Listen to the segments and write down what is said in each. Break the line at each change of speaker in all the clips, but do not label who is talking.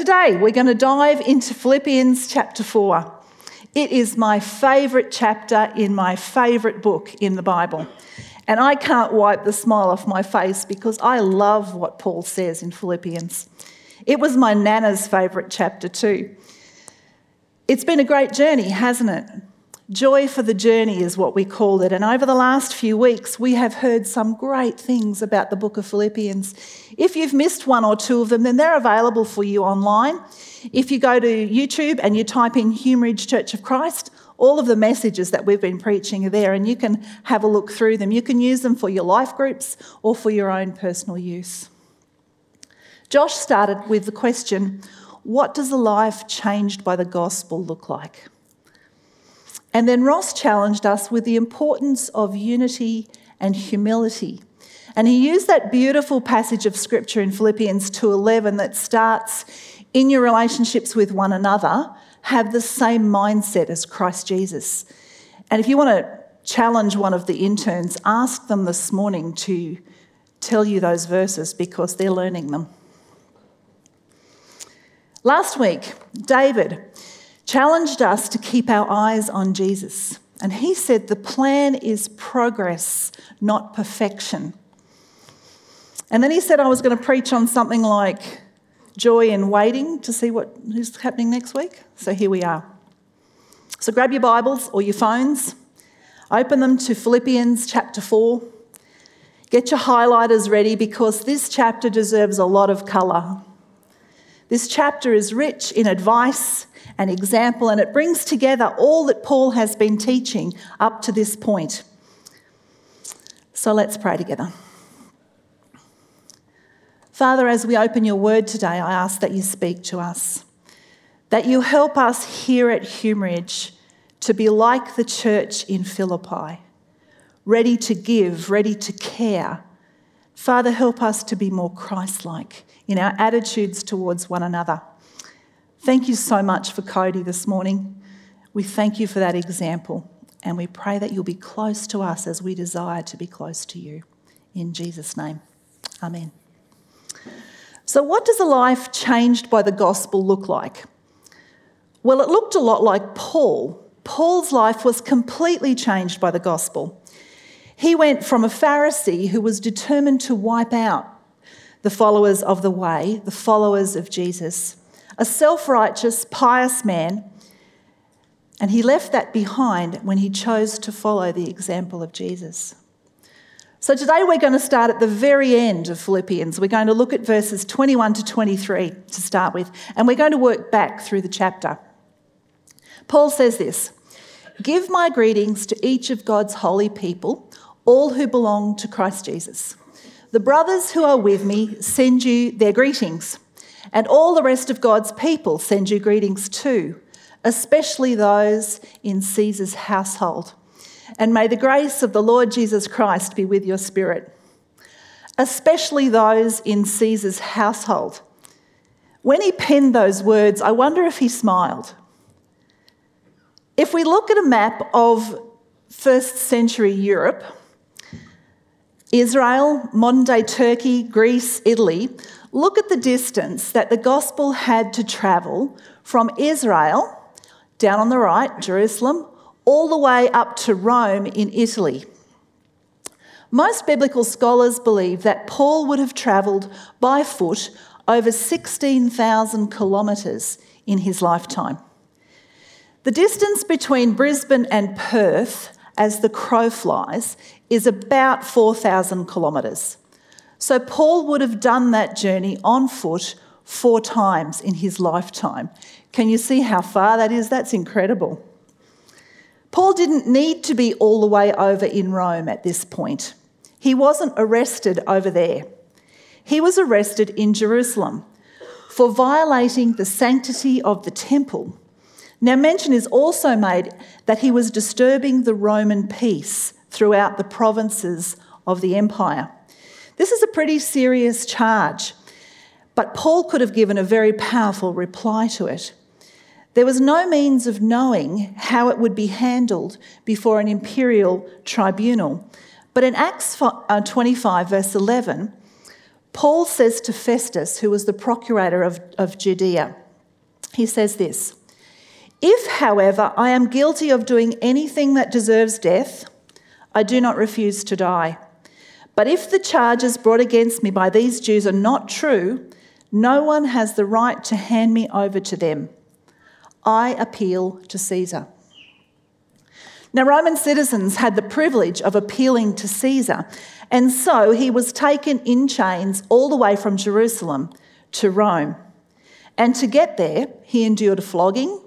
Today, we're going to dive into Philippians chapter 4. It is my favourite chapter in my favourite book in the Bible. And I can't wipe the smile off my face because I love what Paul says in Philippians. It was my Nana's favourite chapter too. It's been a great journey, hasn't it? Joy for the journey is what we call it. And over the last few weeks, we have heard some great things about the book of Philippians. If you've missed one or two of them, then they're available for you online. If you go to YouTube and you type in Hume Ridge Church of Christ, all of the messages that we've been preaching are there, and you can have a look through them. You can use them for your life groups or for your own personal use. Josh started with the question What does a life changed by the gospel look like? And then Ross challenged us with the importance of unity and humility. And he used that beautiful passage of scripture in Philippians 2:11 that starts in your relationships with one another have the same mindset as Christ Jesus. And if you want to challenge one of the interns, ask them this morning to tell you those verses because they're learning them. Last week, David challenged us to keep our eyes on Jesus. And he said the plan is progress, not perfection. And then he said I was going to preach on something like joy in waiting to see what is happening next week. So here we are. So grab your Bibles or your phones, open them to Philippians chapter 4. Get your highlighters ready because this chapter deserves a lot of colour. This chapter is rich in advice and example, and it brings together all that Paul has been teaching up to this point. So let's pray together. Father, as we open your word today, I ask that you speak to us, that you help us here at Hume Ridge to be like the church in Philippi, ready to give, ready to care. Father, help us to be more Christ like in our attitudes towards one another. Thank you so much for Cody this morning. We thank you for that example, and we pray that you'll be close to us as we desire to be close to you. In Jesus' name, Amen. So, what does a life changed by the gospel look like? Well, it looked a lot like Paul. Paul's life was completely changed by the gospel. He went from a Pharisee who was determined to wipe out the followers of the way, the followers of Jesus, a self righteous, pious man. And he left that behind when he chose to follow the example of Jesus. So today we're going to start at the very end of Philippians. We're going to look at verses 21 to 23 to start with, and we're going to work back through the chapter. Paul says this Give my greetings to each of God's holy people, all who belong to Christ Jesus. The brothers who are with me send you their greetings, and all the rest of God's people send you greetings too, especially those in Caesar's household. And may the grace of the Lord Jesus Christ be with your spirit, especially those in Caesar's household. When he penned those words, I wonder if he smiled. If we look at a map of first century Europe, Israel, modern day Turkey, Greece, Italy, look at the distance that the gospel had to travel from Israel, down on the right, Jerusalem, all the way up to Rome in Italy. Most biblical scholars believe that Paul would have travelled by foot over 16,000 kilometres in his lifetime. The distance between Brisbane and Perth, as the crow flies, is about 4,000 kilometres. So Paul would have done that journey on foot four times in his lifetime. Can you see how far that is? That's incredible. Paul didn't need to be all the way over in Rome at this point. He wasn't arrested over there. He was arrested in Jerusalem for violating the sanctity of the temple. Now, mention is also made that he was disturbing the Roman peace throughout the provinces of the empire. This is a pretty serious charge, but Paul could have given a very powerful reply to it. There was no means of knowing how it would be handled before an imperial tribunal. But in Acts uh, 25, verse 11, Paul says to Festus, who was the procurator of, of Judea, he says this If, however, I am guilty of doing anything that deserves death, I do not refuse to die. But if the charges brought against me by these Jews are not true, no one has the right to hand me over to them. I appeal to Caesar. Now, Roman citizens had the privilege of appealing to Caesar, and so he was taken in chains all the way from Jerusalem to Rome. And to get there, he endured flogging,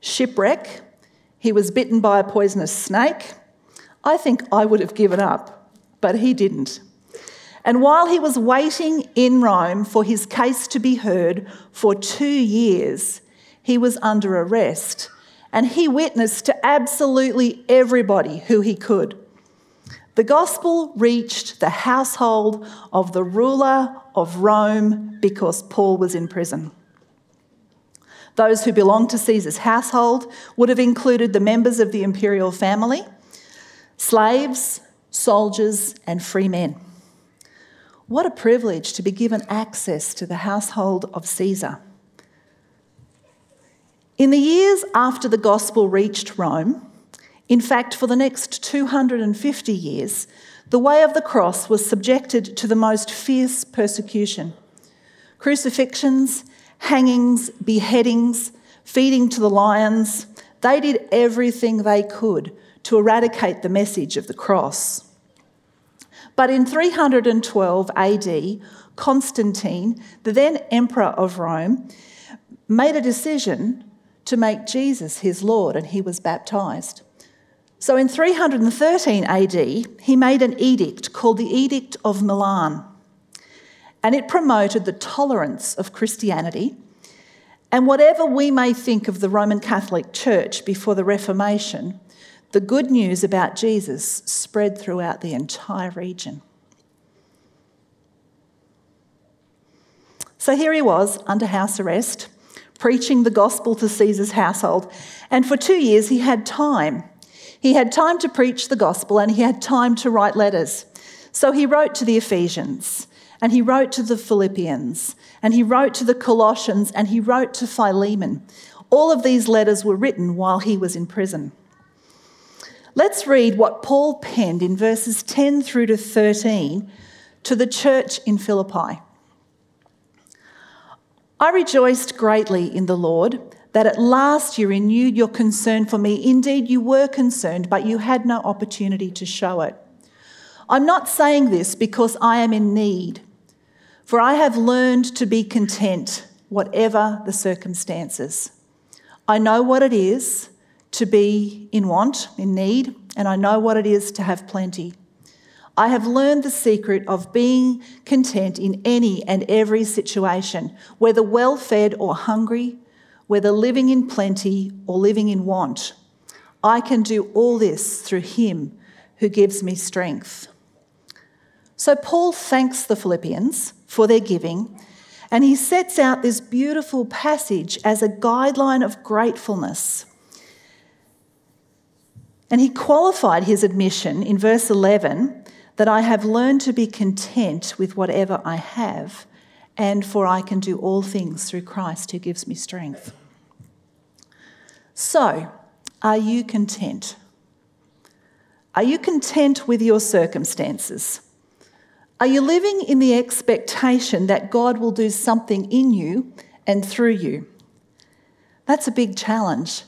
shipwreck, he was bitten by a poisonous snake. I think I would have given up, but he didn't. And while he was waiting in Rome for his case to be heard for two years, he was under arrest and he witnessed to absolutely everybody who he could. The gospel reached the household of the ruler of Rome because Paul was in prison. Those who belonged to Caesar's household would have included the members of the imperial family, slaves, soldiers, and free men. What a privilege to be given access to the household of Caesar. In the years after the gospel reached Rome, in fact, for the next 250 years, the way of the cross was subjected to the most fierce persecution. Crucifixions, hangings, beheadings, feeding to the lions, they did everything they could to eradicate the message of the cross. But in 312 AD, Constantine, the then emperor of Rome, made a decision to make Jesus his Lord, and he was baptized. So in 313 AD, he made an edict called the Edict of Milan, and it promoted the tolerance of Christianity. And whatever we may think of the Roman Catholic Church before the Reformation, the good news about Jesus spread throughout the entire region. So here he was under house arrest preaching the gospel to Caesar's household. And for two years, he had time. He had time to preach the gospel and he had time to write letters. So he wrote to the Ephesians and he wrote to the Philippians and he wrote to the Colossians and he wrote to Philemon. All of these letters were written while he was in prison. Let's read what Paul penned in verses 10 through to 13 to the church in Philippi. I rejoiced greatly in the Lord that at last you renewed your concern for me. Indeed, you were concerned, but you had no opportunity to show it. I'm not saying this because I am in need, for I have learned to be content, whatever the circumstances. I know what it is to be in want, in need, and I know what it is to have plenty. I have learned the secret of being content in any and every situation, whether well fed or hungry, whether living in plenty or living in want. I can do all this through Him who gives me strength. So, Paul thanks the Philippians for their giving, and he sets out this beautiful passage as a guideline of gratefulness. And he qualified his admission in verse 11 that I have learned to be content with whatever I have, and for I can do all things through Christ who gives me strength. So, are you content? Are you content with your circumstances? Are you living in the expectation that God will do something in you and through you? That's a big challenge,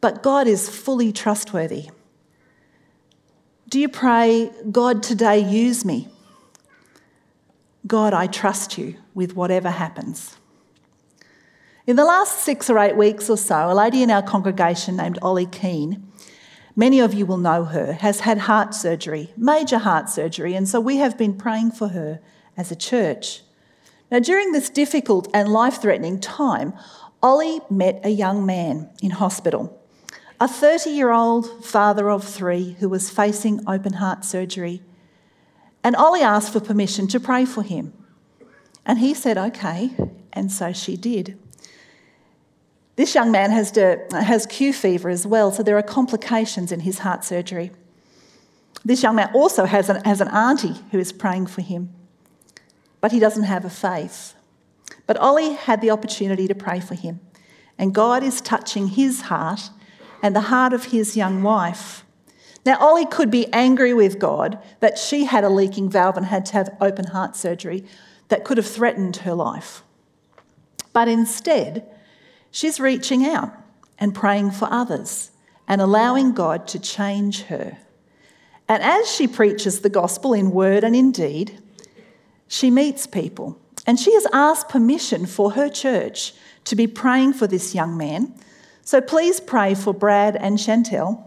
but God is fully trustworthy. Do you pray, God, today use me? God, I trust you with whatever happens. In the last six or eight weeks or so, a lady in our congregation named Ollie Keane, many of you will know her, has had heart surgery, major heart surgery, and so we have been praying for her as a church. Now, during this difficult and life threatening time, Ollie met a young man in hospital a 30 year old father of three who was facing open heart surgery. And Ollie asked for permission to pray for him. And he said, okay, and so she did. This young man has, to, has Q fever as well, so there are complications in his heart surgery. This young man also has an, has an auntie who is praying for him. but he doesn't have a faith. But Ollie had the opportunity to pray for him, and God is touching his heart and the heart of his young wife. Now, Ollie could be angry with God that she had a leaking valve and had to have open heart surgery that could have threatened her life. But instead, she's reaching out and praying for others and allowing God to change her. And as she preaches the gospel in word and in deed, she meets people. And she has asked permission for her church to be praying for this young man. So please pray for Brad and Chantel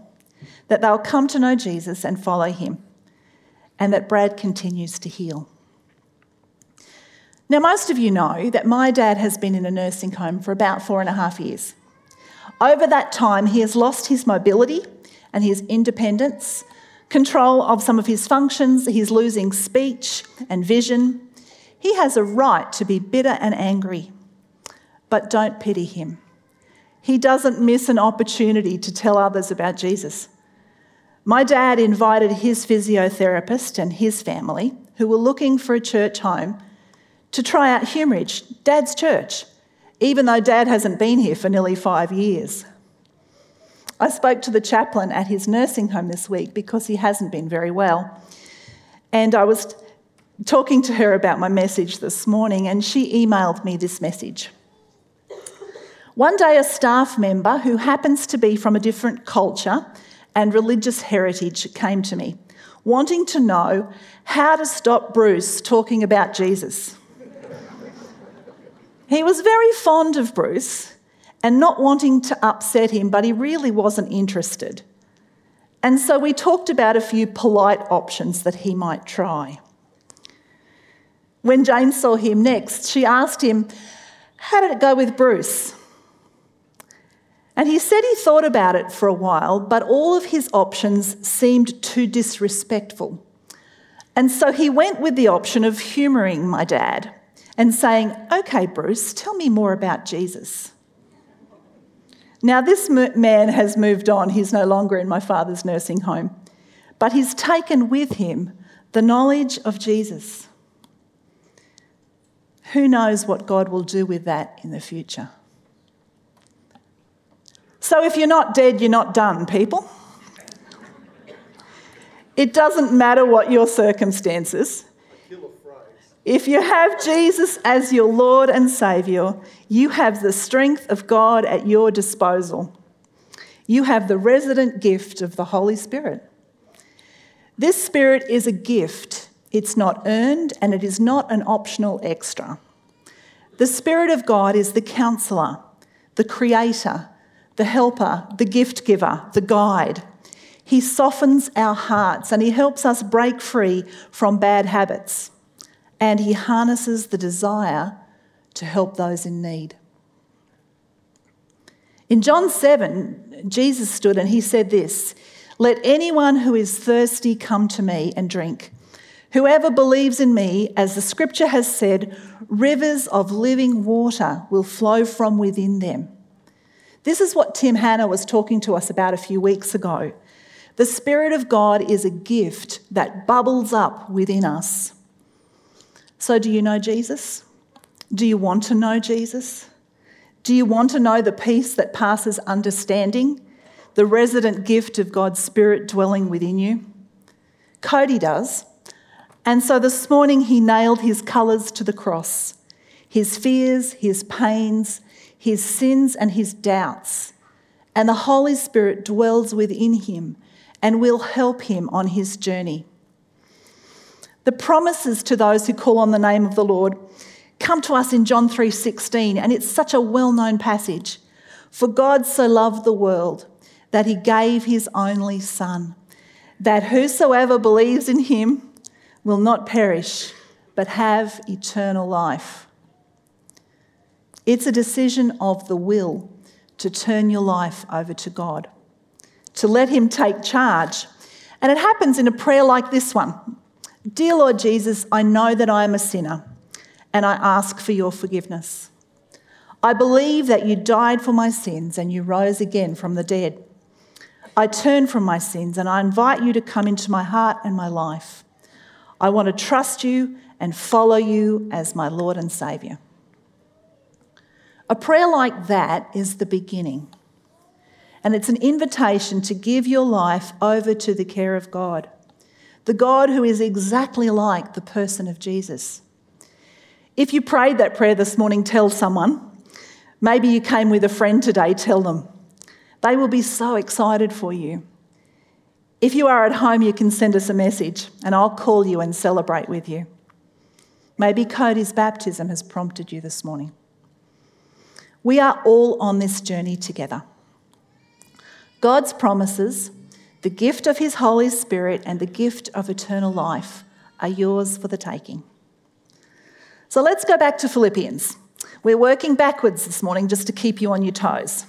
that they'll come to know Jesus and follow him, and that Brad continues to heal. Now, most of you know that my dad has been in a nursing home for about four and a half years. Over that time, he has lost his mobility and his independence, control of some of his functions, he's losing speech and vision. He has a right to be bitter and angry, but don't pity him. He doesn't miss an opportunity to tell others about Jesus. My dad invited his physiotherapist and his family, who were looking for a church home, to try out Humeridge, Dad's church, even though Dad hasn't been here for nearly five years. I spoke to the chaplain at his nursing home this week because he hasn't been very well. And I was talking to her about my message this morning, and she emailed me this message. One day, a staff member who happens to be from a different culture and religious heritage came to me, wanting to know how to stop Bruce talking about Jesus. He was very fond of Bruce and not wanting to upset him, but he really wasn't interested. And so we talked about a few polite options that he might try. When Jane saw him next, she asked him, How did it go with Bruce? And he said he thought about it for a while, but all of his options seemed too disrespectful. And so he went with the option of humouring my dad and saying, Okay, Bruce, tell me more about Jesus. Now, this man has moved on. He's no longer in my father's nursing home, but he's taken with him the knowledge of Jesus. Who knows what God will do with that in the future? So, if you're not dead, you're not done, people. It doesn't matter what your circumstances. If you have Jesus as your Lord and Saviour, you have the strength of God at your disposal. You have the resident gift of the Holy Spirit. This Spirit is a gift, it's not earned and it is not an optional extra. The Spirit of God is the counselor, the creator, the helper, the gift giver, the guide. He softens our hearts and he helps us break free from bad habits and he harnesses the desire to help those in need. In John 7, Jesus stood and he said this Let anyone who is thirsty come to me and drink. Whoever believes in me, as the scripture has said, rivers of living water will flow from within them. This is what Tim Hanna was talking to us about a few weeks ago. The Spirit of God is a gift that bubbles up within us. So, do you know Jesus? Do you want to know Jesus? Do you want to know the peace that passes understanding, the resident gift of God's Spirit dwelling within you? Cody does. And so this morning he nailed his colours to the cross his fears, his pains, his sins, and his doubts. And the Holy Spirit dwells within him and will help him on his journey. The promises to those who call on the name of the Lord come to us in John 3:16 and it's such a well-known passage. For God so loved the world that he gave his only son that whosoever believes in him will not perish but have eternal life. It's a decision of the will to turn your life over to God, to let him take charge. And it happens in a prayer like this one Dear Lord Jesus, I know that I am a sinner and I ask for your forgiveness. I believe that you died for my sins and you rose again from the dead. I turn from my sins and I invite you to come into my heart and my life. I want to trust you and follow you as my Lord and Saviour. A prayer like that is the beginning. And it's an invitation to give your life over to the care of God, the God who is exactly like the person of Jesus. If you prayed that prayer this morning, tell someone. Maybe you came with a friend today, tell them. They will be so excited for you. If you are at home, you can send us a message and I'll call you and celebrate with you. Maybe Cody's baptism has prompted you this morning. We are all on this journey together. God's promises, the gift of His Holy Spirit, and the gift of eternal life are yours for the taking. So let's go back to Philippians. We're working backwards this morning just to keep you on your toes.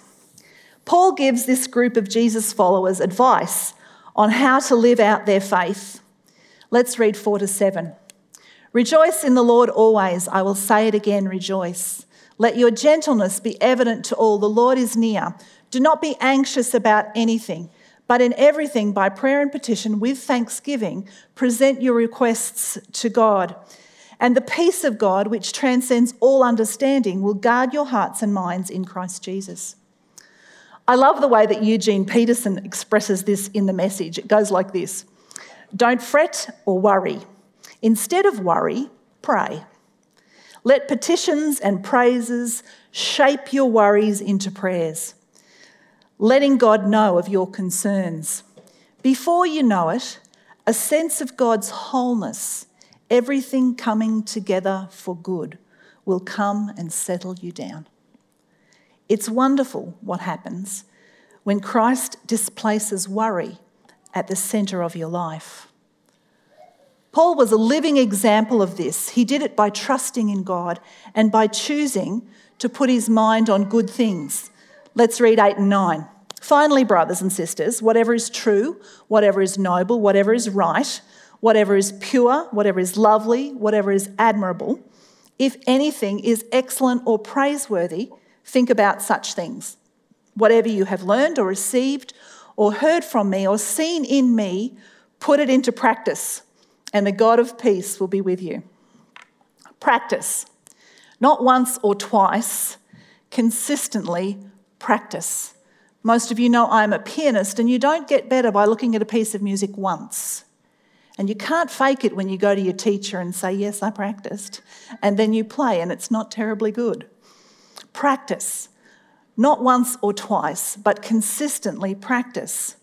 Paul gives this group of Jesus followers advice on how to live out their faith. Let's read 4 to 7. Rejoice in the Lord always. I will say it again, rejoice. Let your gentleness be evident to all. The Lord is near. Do not be anxious about anything, but in everything, by prayer and petition, with thanksgiving, present your requests to God. And the peace of God, which transcends all understanding, will guard your hearts and minds in Christ Jesus. I love the way that Eugene Peterson expresses this in the message. It goes like this Don't fret or worry. Instead of worry, pray. Let petitions and praises shape your worries into prayers, letting God know of your concerns. Before you know it, a sense of God's wholeness, everything coming together for good, will come and settle you down. It's wonderful what happens when Christ displaces worry at the centre of your life. Paul was a living example of this. He did it by trusting in God and by choosing to put his mind on good things. Let's read 8 and 9. Finally, brothers and sisters, whatever is true, whatever is noble, whatever is right, whatever is pure, whatever is lovely, whatever is admirable, if anything is excellent or praiseworthy, think about such things. Whatever you have learned or received or heard from me or seen in me, put it into practice and the God of peace will be with you. Practice, not once or twice, consistently practice. Most of you know I'm a pianist, and you don't get better by looking at a piece of music once. And you can't fake it when you go to your teacher and say, Yes, I practiced. And then you play, and it's not terribly good. Practice, not once or twice, but consistently practice.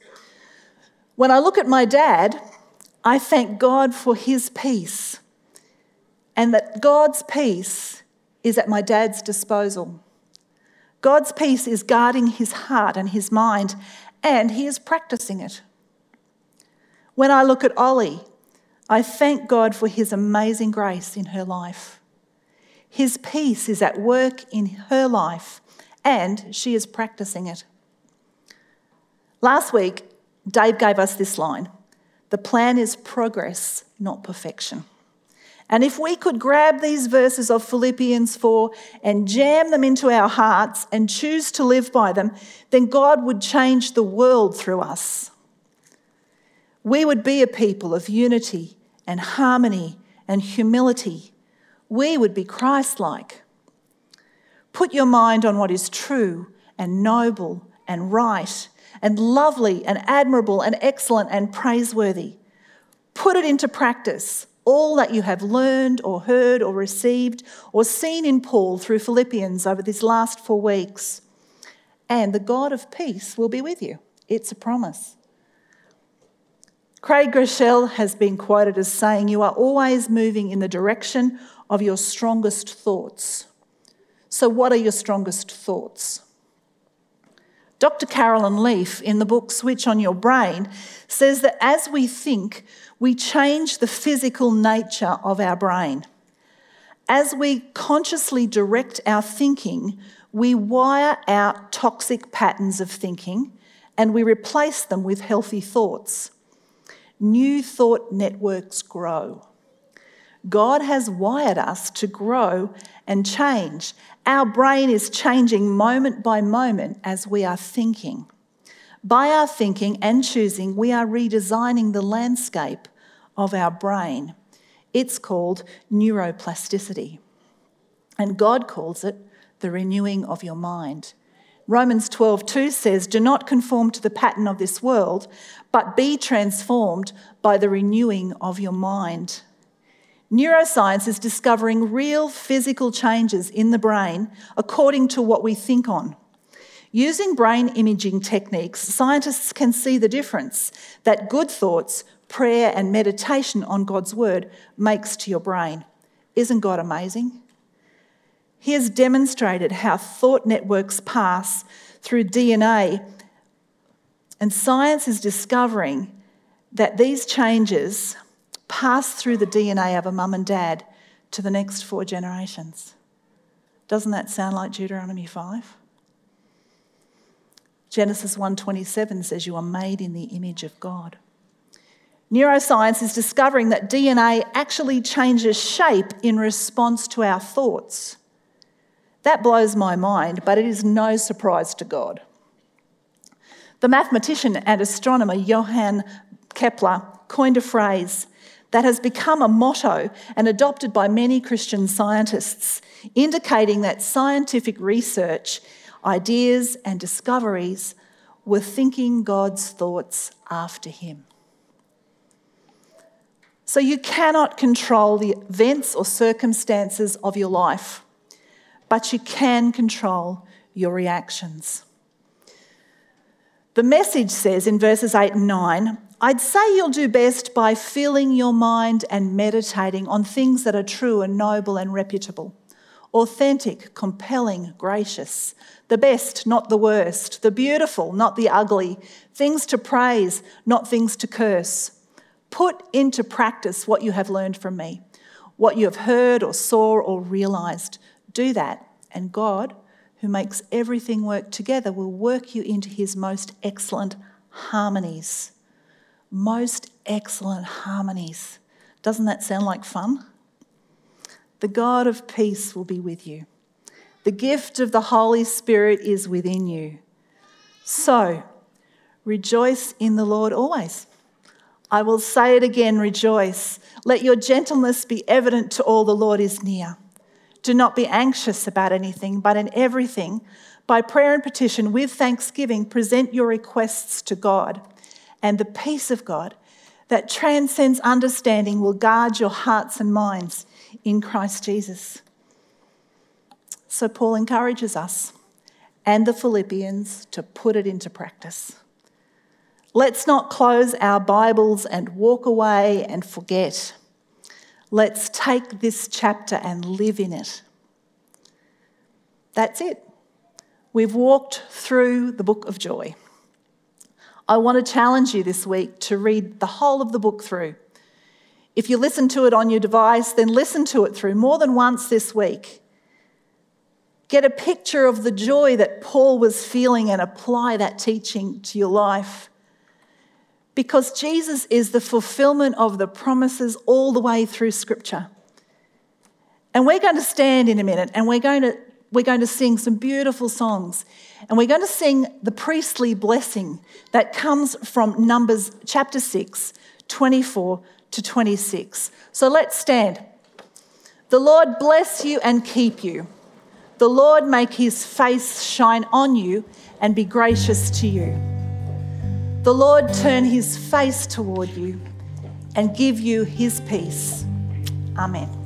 When I look at my dad, I thank God for his peace and that God's peace is at my dad's disposal. God's peace is guarding his heart and his mind, and he is practicing it. When I look at Ollie, I thank God for his amazing grace in her life. His peace is at work in her life, and she is practicing it. Last week, Dave gave us this line the plan is progress, not perfection. And if we could grab these verses of Philippians 4 and jam them into our hearts and choose to live by them, then God would change the world through us. We would be a people of unity and harmony and humility. We would be Christ like. Put your mind on what is true and noble and right and lovely and admirable and excellent and praiseworthy. Put it into practice, all that you have learned or heard or received or seen in Paul through Philippians over these last four weeks. And the God of peace will be with you. It's a promise. Craig Groeschel has been quoted as saying, You are always moving in the direction of your strongest thoughts. So, what are your strongest thoughts? Dr. Carolyn Leaf, in the book Switch on Your Brain, says that as we think, we change the physical nature of our brain. As we consciously direct our thinking, we wire out toxic patterns of thinking and we replace them with healthy thoughts. New thought networks grow. God has wired us to grow and change. Our brain is changing moment by moment as we are thinking. By our thinking and choosing, we are redesigning the landscape of our brain. It's called neuroplasticity. And God calls it the renewing of your mind. Romans 12:2 says, "Do not conform to the pattern of this world, but be transformed by the renewing of your mind." Neuroscience is discovering real physical changes in the brain according to what we think on. Using brain imaging techniques, scientists can see the difference that good thoughts, prayer, and meditation on God's word makes to your brain. Isn't God amazing? He has demonstrated how thought networks pass through DNA, and science is discovering that these changes pass through the DNA of a mum and dad to the next four generations. Doesn't that sound like Deuteronomy 5? Genesis 1:27 says you are made in the image of God. Neuroscience is discovering that DNA actually changes shape in response to our thoughts. That blows my mind, but it is no surprise to God. The mathematician and astronomer Johann Kepler coined a phrase that has become a motto and adopted by many Christian scientists, indicating that scientific research, ideas, and discoveries were thinking God's thoughts after Him. So you cannot control the events or circumstances of your life, but you can control your reactions. The message says in verses 8 and 9 I'd say you'll do best by filling your mind and meditating on things that are true and noble and reputable, authentic, compelling, gracious, the best, not the worst, the beautiful, not the ugly, things to praise, not things to curse. Put into practice what you have learned from me, what you have heard or saw or realized. Do that, and God, who makes everything work together, will work you into his most excellent harmonies most excellent harmonies. Doesn't that sound like fun? The God of peace will be with you. The gift of the Holy Spirit is within you. So, rejoice in the Lord always. I will say it again rejoice. Let your gentleness be evident to all the Lord is near. Do not be anxious about anything, but in everything, by prayer and petition with thanksgiving, present your requests to God and the peace of God that transcends understanding will guard your hearts and minds in Christ Jesus. So, Paul encourages us and the Philippians to put it into practice. Let's not close our Bibles and walk away and forget. Let's take this chapter and live in it. That's it. We've walked through the book of joy. I want to challenge you this week to read the whole of the book through. If you listen to it on your device, then listen to it through more than once this week. Get a picture of the joy that Paul was feeling and apply that teaching to your life. Because Jesus is the fulfillment of the promises all the way through Scripture. And we're going to stand in a minute and we're going to, we're going to sing some beautiful songs. And we're going to sing the priestly blessing that comes from Numbers chapter 6, 24 to 26. So let's stand. The Lord bless you and keep you. The Lord make his face shine on you and be gracious to you. The Lord turn his face toward you and give you his peace. Amen.